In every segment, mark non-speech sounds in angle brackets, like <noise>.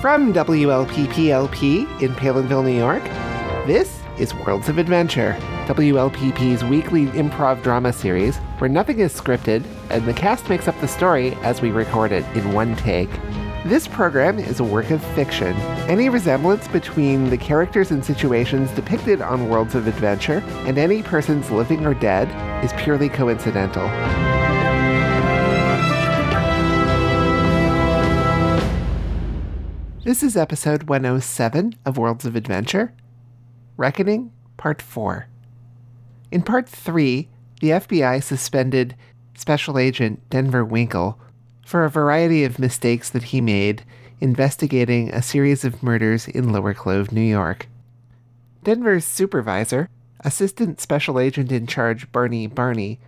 From WLPPLP in Palenville, New York, this is Worlds of Adventure, WLPP's weekly improv drama series where nothing is scripted and the cast makes up the story as we record it in one take. This program is a work of fiction. Any resemblance between the characters and situations depicted on Worlds of Adventure and any persons living or dead is purely coincidental. This is episode 107 of Worlds of Adventure Reckoning, Part 4. In Part 3, the FBI suspended Special Agent Denver Winkle for a variety of mistakes that he made investigating a series of murders in Lower Clove, New York. Denver's supervisor, Assistant Special Agent in Charge Barney Barney,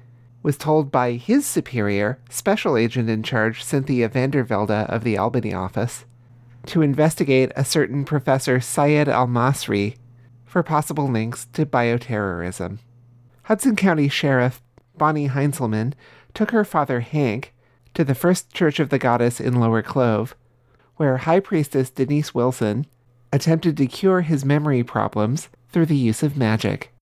was told by his superior, Special Agent in Charge Cynthia Vandervelde of the Albany office, to investigate a certain Professor Syed Al Masri for possible links to bioterrorism. Hudson County Sheriff Bonnie Heinzelman took her father Hank to the First Church of the Goddess in Lower Clove, where High Priestess Denise Wilson attempted to cure his memory problems through the use of magic.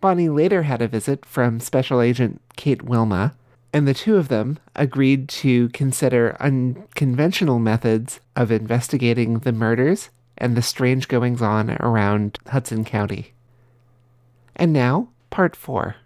Bonnie later had a visit from Special Agent Kate Wilma, and the two of them agreed to consider unconventional methods of investigating the murders and the strange goings on around Hudson County. And now, part four.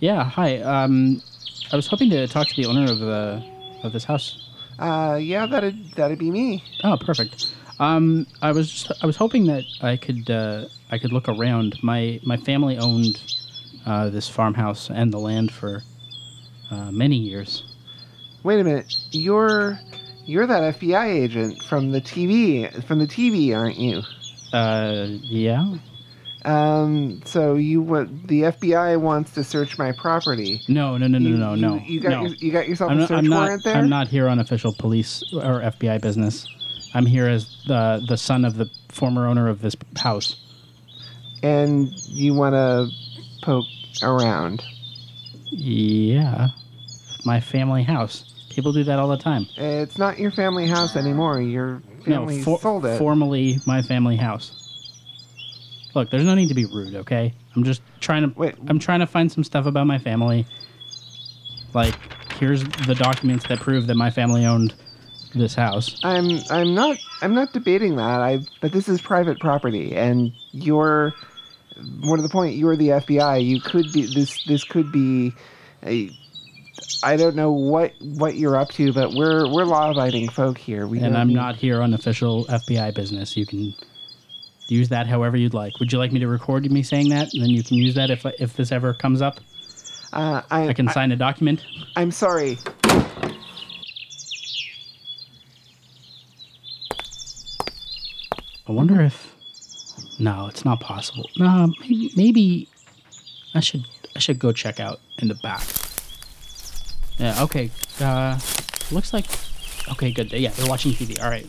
Yeah, hi. Um, I was hoping to talk to the owner of the of this house. Uh, yeah, that'd that'd be me. Oh, perfect. Um, I was just, I was hoping that I could uh, I could look around. My my family owned uh, this farmhouse and the land for uh, many years. Wait a minute, you're you're that FBI agent from the TV from the TV, aren't you? Uh, yeah. Um, so you want the FBI wants to search my property. No, no, no, no, You- no, you- no. You got no. your, you got yourself I'm a not, search I'm not, warrant there. I'm not here on official police or FBI business. I'm here as the the son of the former owner of this house. and you want to poke around. Yeah, my family house. People do that all the time. It's not your family house anymore. Your family no, for, sold it. formerly my family house. Look, there's no need to be rude, okay? I'm just trying to. Wait. I'm trying to find some stuff about my family. Like, here's the documents that prove that my family owned this house. I'm I'm not I'm not debating that. I but this is private property, and you're more to the point. You're the FBI. You could be this. This could be a. I don't know what what you're up to, but we're we're law-abiding folk here. We and I'm need- not here on official FBI business. You can use that however you'd like. Would you like me to record me saying that, and then you can use that if if this ever comes up? Uh, I, I can sign a document. I, am sorry. I wonder if. No, it's not possible. No, maybe, maybe I should I should go check out in the back. Yeah. Okay. Uh, looks like. Okay. Good. Yeah, they're watching TV. All right.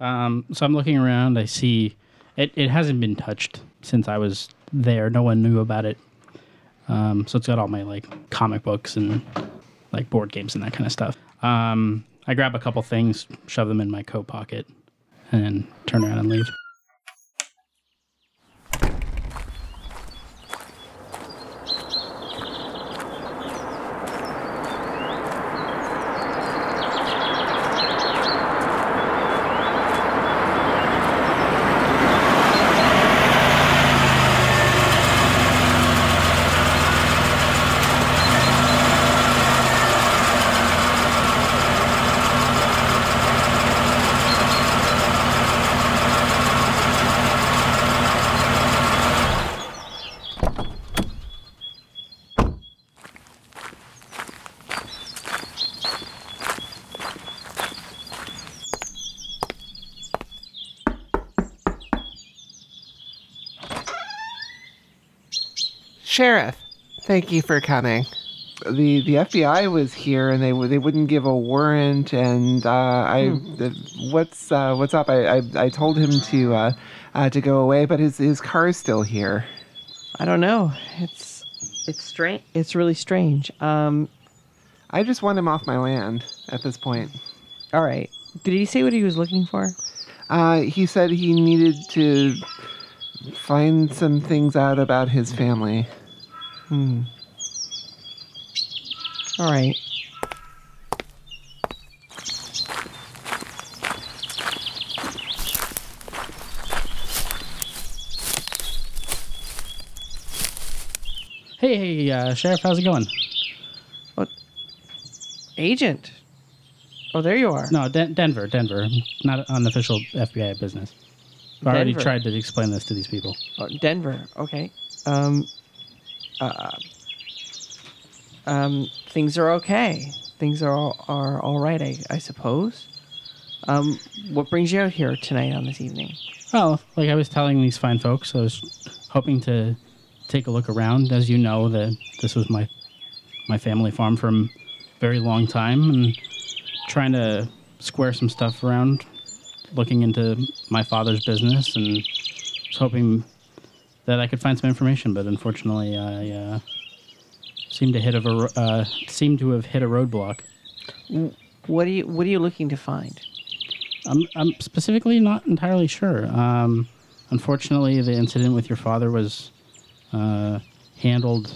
Um, so I'm looking around. I see it, it hasn't been touched since I was there. No one knew about it. Um, so it's got all my like comic books and like board games and that kind of stuff. Um, I grab a couple things, shove them in my coat pocket, and then turn around and leave. Sheriff, thank you for coming. The the FBI was here and they they wouldn't give a warrant and uh, I uh, what's uh, what's up? I, I I told him to uh, uh, to go away, but his his car's still here. I don't know. It's it's strange. It's really strange. Um, I just want him off my land at this point. all right. Did he say what he was looking for? Uh, he said he needed to find some things out about his family. All right. Hey, hey, uh, Sheriff, how's it going? What? Agent. Oh, there you are. No, Den- Denver, Denver. Not unofficial FBI business. I already Denver. tried to explain this to these people. Oh, Denver. Okay. Um. Uh, um. Things are okay. Things are all, are all right. I, I suppose. Um. What brings you out here tonight on this evening? Well, like I was telling these fine folks, I was hoping to take a look around. As you know, that this was my my family farm for a very long time, and trying to square some stuff around, looking into my father's business, and was hoping that I could find some information. But unfortunately, I uh, seemed to hit a uh, seemed to have hit a roadblock. What are you What are you looking to find? I'm, I'm specifically not entirely sure. Um, unfortunately, the incident with your father was uh, handled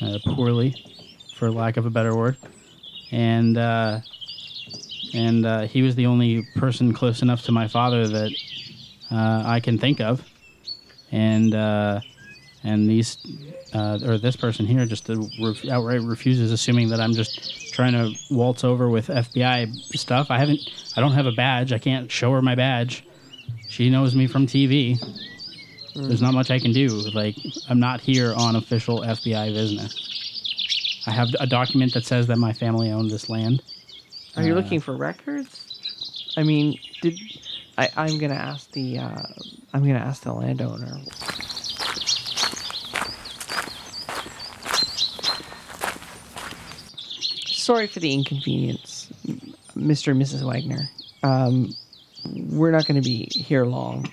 uh, poorly, for lack of a better word, and uh, and uh, he was the only person close enough to my father that uh, I can think of, and uh, and these uh, or this person here just ref- outright refuses, assuming that I'm just trying to waltz over with FBI stuff. I haven't, I don't have a badge. I can't show her my badge. She knows me from TV. There's not much I can do. Like I'm not here on official FBI business. I have a document that says that my family owned this land. Are you Uh, looking for records? I mean, did I? I'm gonna ask the. Uh, I'm gonna ask the landowner. Sorry for the inconvenience, Mr. and Mrs. Wagner. Um, we're not going to be here long.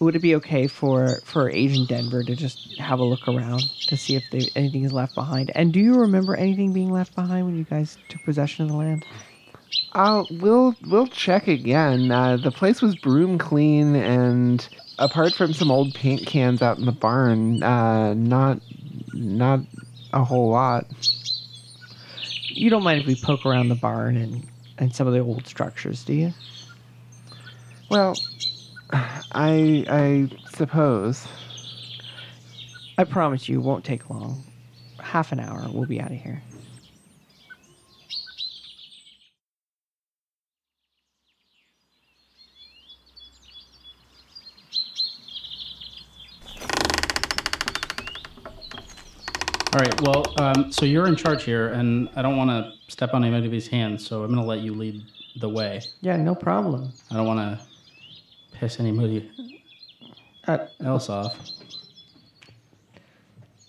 Would it be okay for for Agent Denver to just have a look around to see if anything is left behind? And do you remember anything being left behind when you guys took possession of the land? Uh, we'll we'll check again. Uh, the place was broom clean, and apart from some old paint cans out in the barn, uh, not not a whole lot. You don't mind if we poke around the barn and, and some of the old structures, do you? Well, I I suppose. I promise you, it won't take long. Half an hour, we'll be out of here. Right. Well, um, so you're in charge here, and I don't want to step on anybody's hands, so I'm going to let you lead the way. Yeah, no problem. I don't want to piss anybody Uh, else off.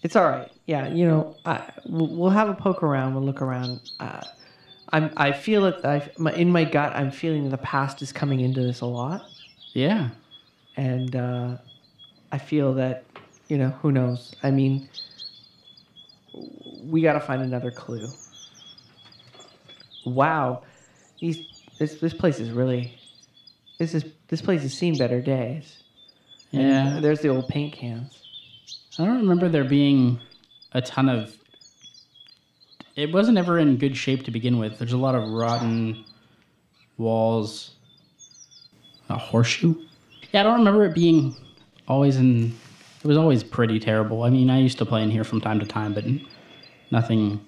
it's all right. Yeah, you know, I, we'll, have a poke around. We'll look around. Uh, I'm, I feel it. I, my, in my gut, I'm feeling the past is coming into this a lot, Yeah. and uh, I feel that, you know, who knows? I mean, we got to find another clue. Wow, these this this place is really this is this place has seen better days. And Yeah. there's the old paint cans. I don't remember there being a ton of. It wasn't ever in good shape to begin with. There's a lot of rotten walls. A horseshoe? Yeah, I don't remember it being always in. It was always pretty terrible. I mean, I used to play in here from time to time, but nothing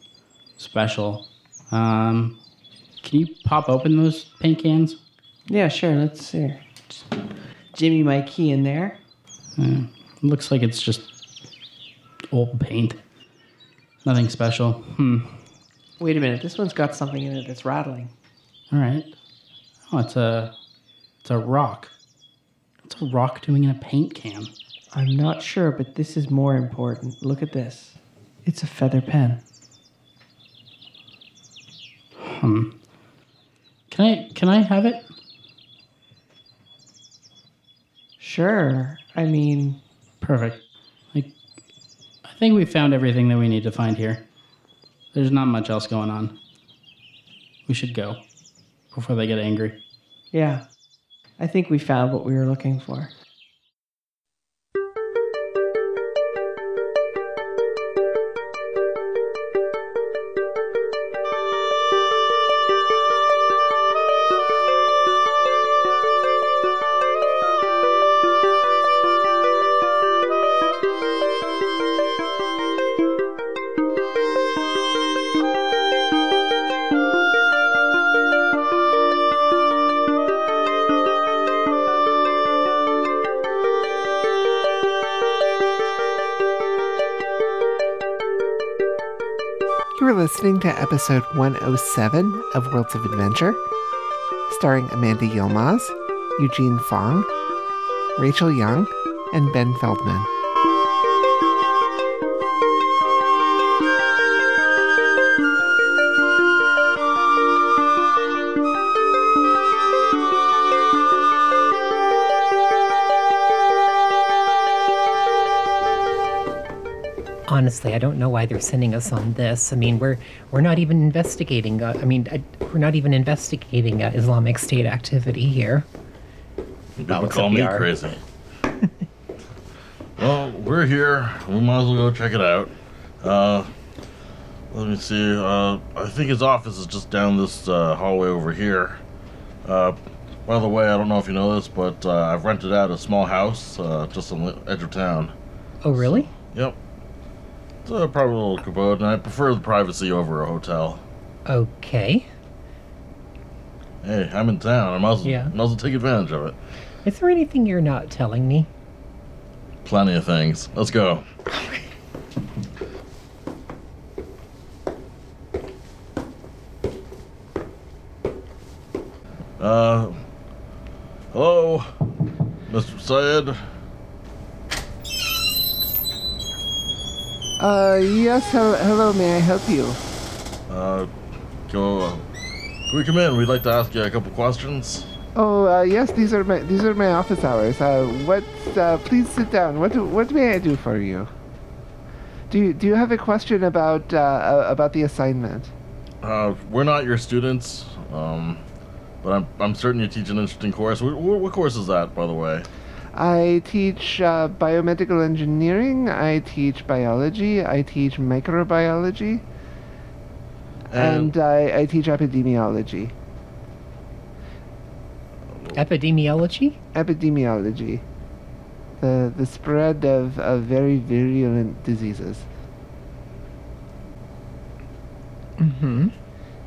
special. Um, can you pop open those paint cans? Yeah, sure. Let's see. Just Jimmy my key in there. It looks like it's just old paint. Nothing special. Hmm. Wait a minute. This one's got something in it that's rattling. All right. Oh, it's a it's a rock. What's a rock doing in a paint can? I'm not sure, but this is more important. Look at this. It's a feather pen. Hmm. Can I can I have it? Sure. I mean, Perfect. Like, I think we found everything that we need to find here. There's not much else going on. We should go before they get angry. yeah. I think we found what we were looking for. You are listening to episode 107 of Worlds of Adventure, starring Amanda Yilmaz, Eugene Fong, Rachel Young, and Ben Feldman. Honestly, I don't know why they're sending us on this. I mean, we're we're not even investigating. Uh, I mean, I, we're not even investigating uh, Islamic State activity here. Don't except call me are. crazy. <laughs> well, we're here. We might as well go check it out. Uh, let me see. Uh, I think his office is just down this uh, hallway over here. Uh, by the way, I don't know if you know this, but uh, I've rented out a small house uh, just on the edge of town. Oh, really? Yep. It's a private little abode, and I prefer the privacy over a hotel. Okay. Hey, I'm in town. I might as, well, Yeah. might as well take advantage of it. Is there anything you're not telling me? Plenty of things. Let's go. Uh, hello, Mr. Syed. Uh, yes, hello, hello may I help you? Uh, go. Uh, can we come in? We'd like to ask you a couple questions. Oh, uh, yes, these are my these are my office hours. Uh, what? Uh, please sit down. What do, what may I do for you? Do you do you have a question about uh, uh, about the assignment? Uh, we're not your students, um, but I'm I'm certain you teach an interesting course. What, what course is that, by the way? I teach uh, biomedical engineering. I teach biology. I teach microbiology, and I, I teach epidemiology. Epidemiology? Epidemiology, the the spread of, of very virulent diseases. Mm-hmm.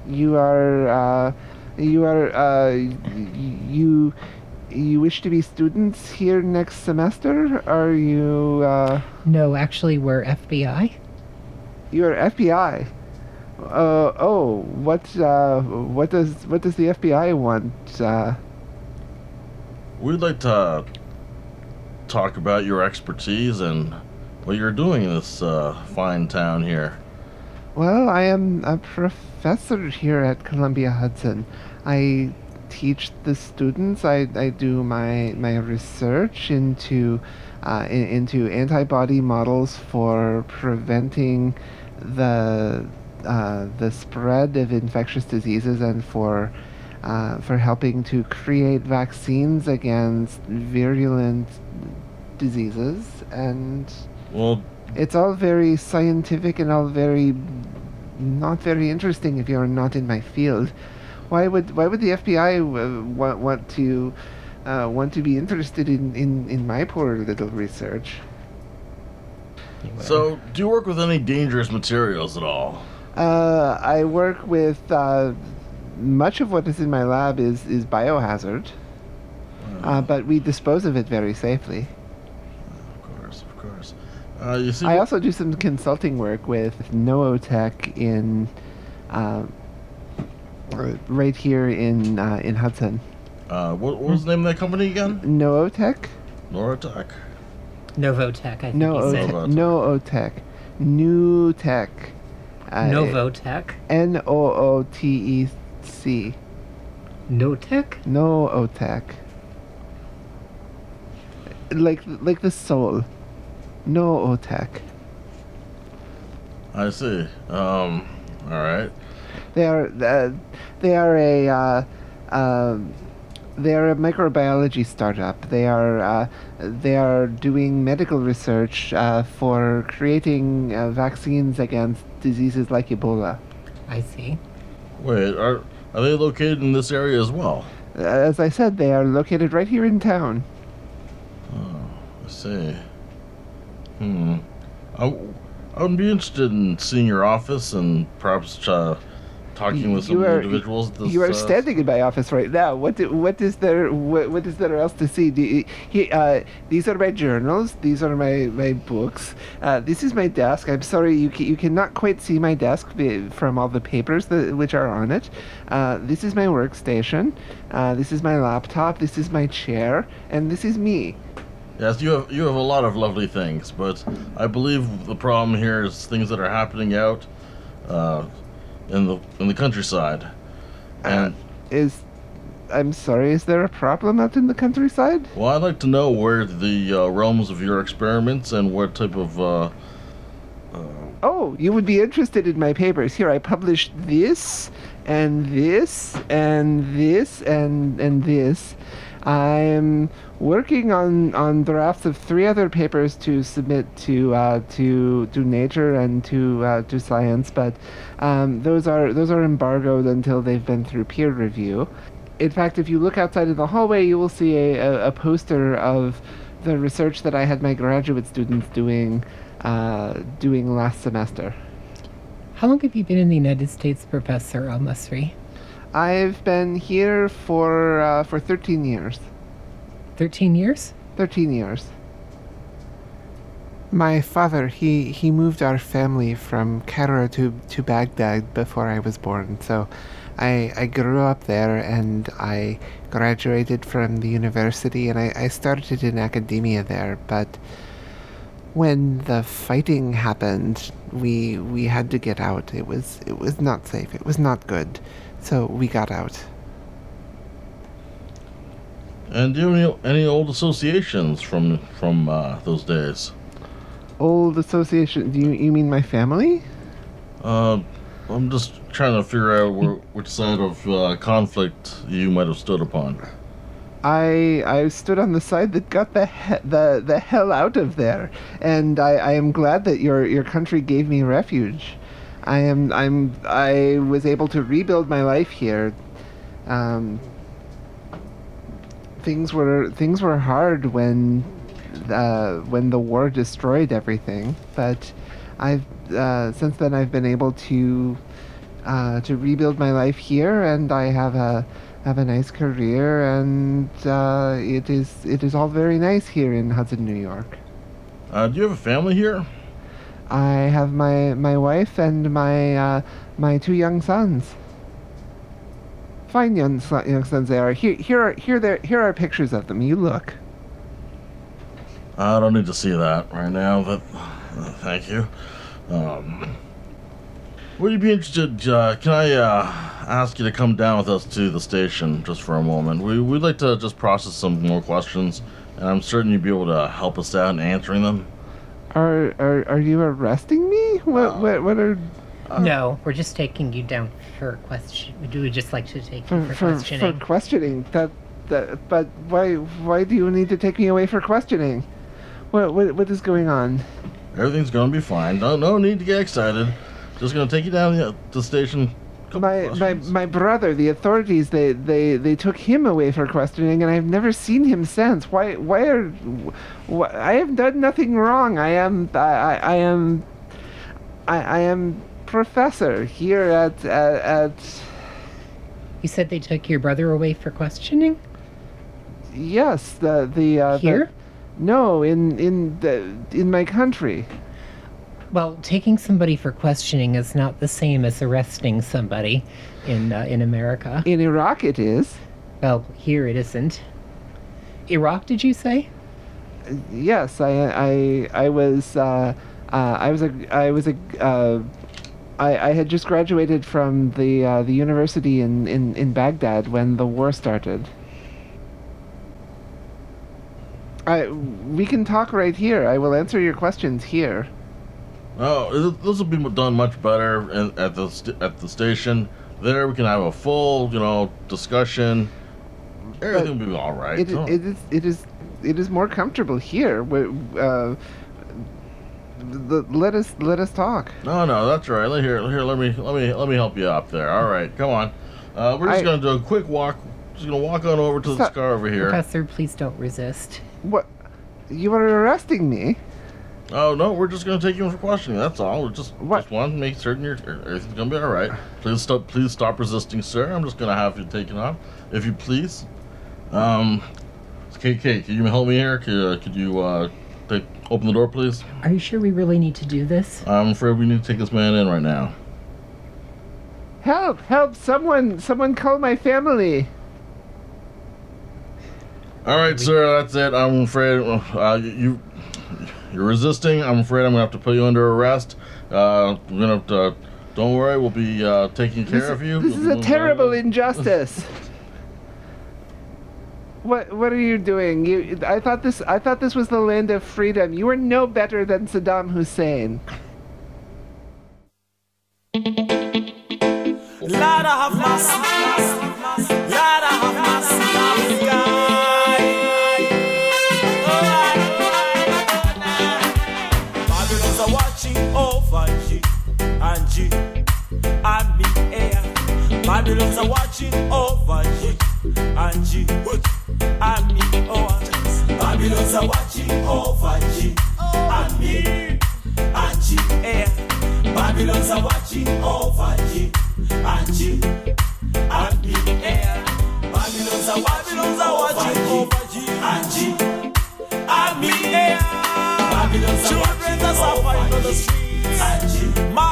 You are uh, you are uh, y- you you wish to be students here next semester? Are you uh, No, actually, we're FBI. you are FBI? Uh, oh, what uh, what does what does the FBI want? Uh, We'd like to talk about your expertise and what you're doing in this uh, fine town here. Well, I am a professor here at Columbia Hudson. I teach the students. I, I do my my research into uh, in, into antibody models for preventing the uh, the spread of infectious diseases and for uh, for helping to create vaccines against virulent diseases and Well, it's all very scientific and all very not very interesting if you're not in my field. Why would why would the FBI uh, want want to uh, want to be interested in, in, in my poor little research? so do you work with any dangerous materials at all? Uh, I work with uh, much of what is in my lab is is biohazard, uh, but we dispose of it very safely. Of course, of course. Uh, you see, I also do some consulting work with Nootech in um, r- right here in uh, in Hudson. uh, what, what was the name of that company again? Nootech? Noratech. Novotech, I think No he said. Novotech. Nootech. New Tech. Uh, Novotech. N O O T E C. Notech? No Otech. Like like the soul. No Otech. I see. Um, all right. They are uh, they are a uh, um, they are a microbiology startup. They are uh, they are doing medical research uh, for creating uh, vaccines against diseases like Ebola. I see. Wait, are are they located in this area as well? Uh, As I said, they are located right here in town. Oh, I see. Hmm. I, I would be interested in seeing your office and perhaps uh, talking with some You are- individuals. This, you are uh, standing in my office right now. What do, what is there what, what is there else to see? You, he, uh, these are my journals. These are my my books. Uh, this is my desk. I'm sorry you ca- you cannot quite see my desk from all the papers that, which are on it. Uh, this is my workstation. Uh, this is my laptop. This is my chair, and this is me. Yes, you have you have a lot of lovely things, but I believe the problem here is things that are happening out uh, in the in the countryside. And Is I'm sorry. Is there a problem out in the countryside? well, I'd like to know where the uh, realms of your experiments and what type of uh, Oh, you would be interested in my papers. Here, I published this, and this, and this, and and this. I'm working on on drafts of three other papers to submit to uh, to to Nature and to uh, to Science, but um, those are those are embargoed until they've been through peer review. In fact, if you look outside in the hallway, you will see a, a, a poster of the research that I had my graduate students doing uh, doing last semester. How long have you been in the United States, Professor Al-Masri? I've been here for uh, for 13 years. 13 years? 13 years. My father, he, he moved our family from Cairo to, to Baghdad before I was born, so I, I grew up there and I graduated from the university and I, I started in academia there, but when the fighting happened, we we had to get out. It was it was not safe. It was not good. So we got out. and do you have any, any old associations from from uh, those days? Old association. Do you you mean my family? Uh, I'm just trying to figure out where, which side of uh, conflict you might have stood upon. I I stood on the side that got the he- the the hell out of there, and I, I am glad that your your country gave me refuge. I am I'm I was able to rebuild my life here. Um, things were things were hard when uh, when the war destroyed everything, but I've uh, since then I've been able to uh, to rebuild my life here, and I have a have a nice career, and uh, it is it is all very nice here in Hudson, New York. Uh, do you have a family here? I have my my wife and my uh, my two young sons. Fine young son, young sons they are. Here here are here there here are pictures of them. You look. I don't need to see that right now, but uh, thank you. Um, would you be interested? Uh, can I uh, ask you to come down with us to the station just for a moment? We, we'd like to just process some more questions, and I'm certain you'd be able to help us out in answering them. Are are are you arresting me? What what what are uh, no, we're just taking you down for question. We would just like to take for you for, for, questioning. for questioning? That that but why why do you need to take me away for questioning? What what what is going on? Everything's gonna be fine. No, no need to get excited. Just gonna take you down the, the station. Couple My my questions. my brother, the authorities, they, they they took him away for questioning, and I've never seen him since. Why why are wh- I have done nothing wrong. I am I I, I am I, I am professor here at at, at you said they took your brother away for questioning? yes the the uh, the- Here? no in in the in my country. Well, taking somebody for questioning is not the same as arresting somebody in uh, in America. In Iraq, it is. Well, here it isn't. Iraq, did you say? Yes, I I I was uh, Uh, I was a I was a uh, I, I had just graduated from the uh, the university in, in, in Baghdad when the war started. I we can talk right here. I will answer your questions here. Oh, this will be done much better in, at the st- at the station. There, we can have a full, you know, discussion. Everything will be all right. It, Oh. it is it is it is more comfortable here. We- Uh, the, let us let us talk. No, no, that's all right. Let- Here, here, let me, let me, let me help you up there. All right, come on. Uh, we're just I- gonna do a quick walk. Just gonna walk on over to this Stop. car over here. Professor, please don't resist. What? You are arresting me? Oh no, we're just gonna take you in for questioning. That's all. We just, What? just want to make certain you're, everything's gonna be all right. Please stop, please stop resisting, sir. I'm just gonna have you taken off, if you please. Um, KK, can you help me here? Could, uh, could you uh, take, open the door, please? Are you sure we really need to do this? I'm afraid we need to take this man in right now. Help! Help! Someone! Someone call my family! All right, sir. That's it. I'm afraid uh, you you're resisting. I'm afraid I'm gonna have to put you under arrest. Uh, we're gonna have to. Don't worry, we'll be uh, taking care This, of you. this We'll is a terrible right injustice. What what are you doing? You I thought this I thought this was the land of freedom. You are no better than Saddam Hussein. Oh, Babylons are watching over G and G and me oh. Babylons are watching over G and me and G air. Babylons are watching over G and G and me air. Babylons are watching over G and G and me air. Babylons are on the streets. And G.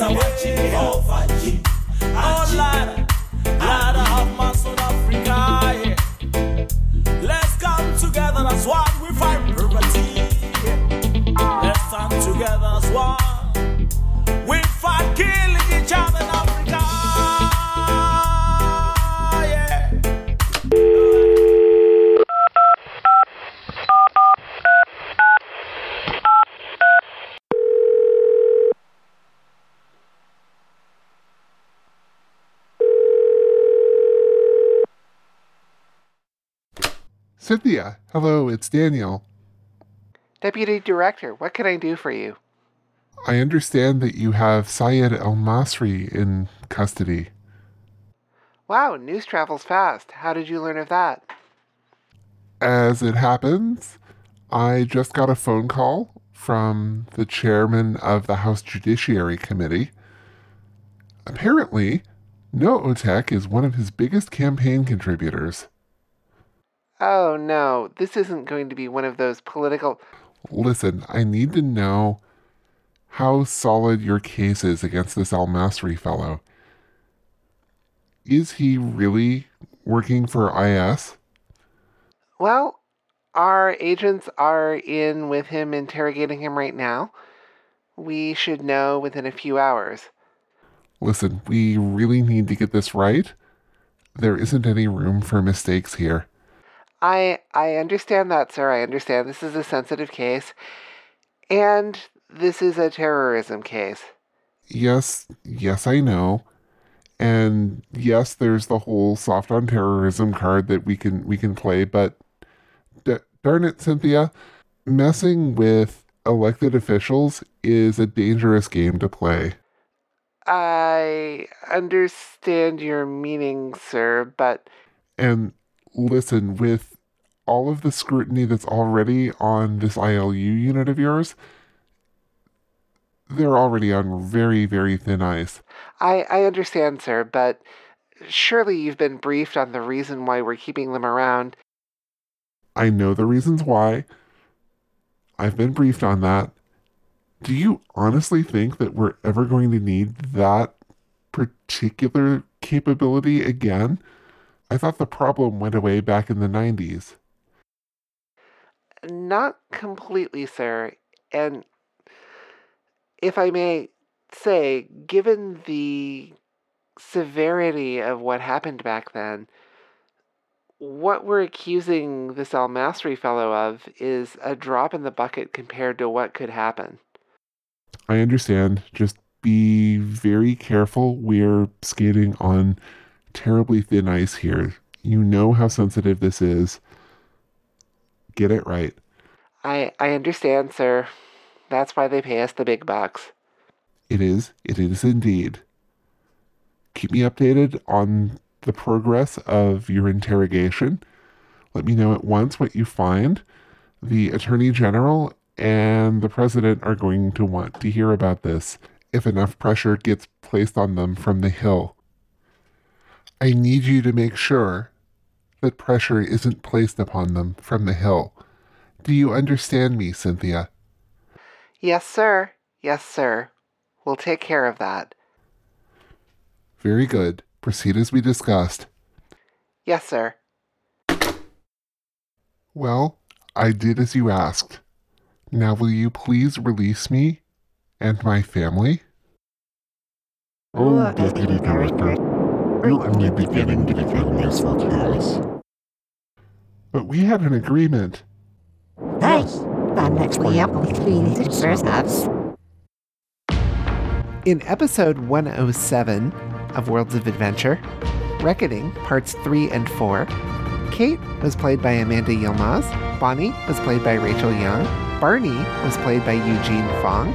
are watching over G. Oh Cynthia, hello, it's Daniel. Deputy Director, what can I do for you? I understand that you have Syed El Masri in custody. Wow, news travels fast. How did you learn of that? As it happens, I just got a phone call from the chairman of the House Judiciary Committee. Apparently, Nootech is one of his biggest campaign contributors. Oh no, this isn't going to be one of those political. Listen, I need to know how solid your case is against this Al Masri fellow. Is he really working for IS? Well, our agents are in with him interrogating him right now. We should know within a few hours. Listen, we really need to get this right. There isn't any room for mistakes here. I I understand that, sir. I understand this is a sensitive case. And this is a terrorism case. Yes, yes, I know. And yes, there's the whole soft on terrorism card that we can we can play, but d- darn it, Cynthia, messing with elected officials is a dangerous game to play. I understand your meaning, sir, but And listen, with all of the scrutiny that's already on this ILU unit of yours, they're already on very, very thin ice. I, I understand, sir, but surely you've been briefed on the reason why we're keeping them around. I know the reasons why. I've been briefed on that. Do you honestly think that we're ever going to need that particular capability again? I thought the problem went away back in the 90s. Not completely, sir. And if I may say, given the severity of what happened back then, what we're accusing this Almasri fellow of is a drop in the bucket compared to what could happen. I understand. Just be very careful. We're skating on terribly thin ice here. You know how sensitive this is. Get it right. I I understand, sir. That's why they pay us the big bucks. It is. It is indeed. Keep me updated on the progress of your interrogation. Let me know at once what you find. The Attorney General and the President are going to want to hear about this if enough pressure gets placed on them from the Hill. I need you to make sure that pressure isn't placed upon them from the Hill. Do you understand me, Cynthia? Yes, sir. Yes, sir. We'll take care of that. Very good. Proceed as we discussed. Yes, sir. Well, I did as you asked. Now will you please release me and my family? Oh, Deputy Director, we're only beginning to become useful tools. But we had an agreement. Hey, the next we have with community service. In episode 107 of Worlds of Adventure, Reckoning, parts 3 and 4, Kate was played by Amanda Yilmaz, Bonnie was played by Rachel Young, Barney was played by Eugene Fong,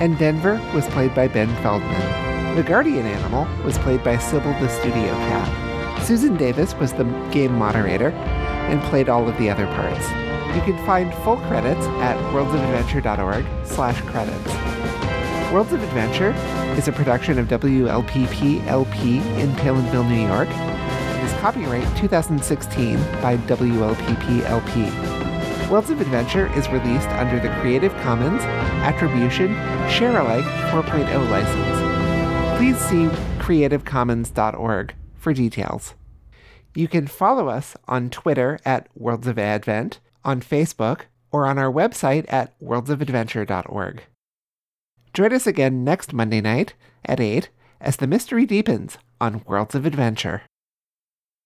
and Denver was played by Ben Feldman. The guardian animal was played by Sybil the Studio Cat. Susan Davis was the game moderator and played all of the other parts. You can find full credits at worldsofadventure.org slash credits. Worlds of Adventure is a production of WLPP LP in Palenville, New York. It is copyright 2016 by WLPP LP. Worlds of Adventure is released under the Creative Commons Attribution Share Alike 4.0 license. Please see creativecommons.org for details. You can follow us on Twitter at Worlds of Advent, on Facebook, or on our website at worldsofadventure.org. Join us again next Monday night at 8 as the mystery deepens on Worlds of Adventure.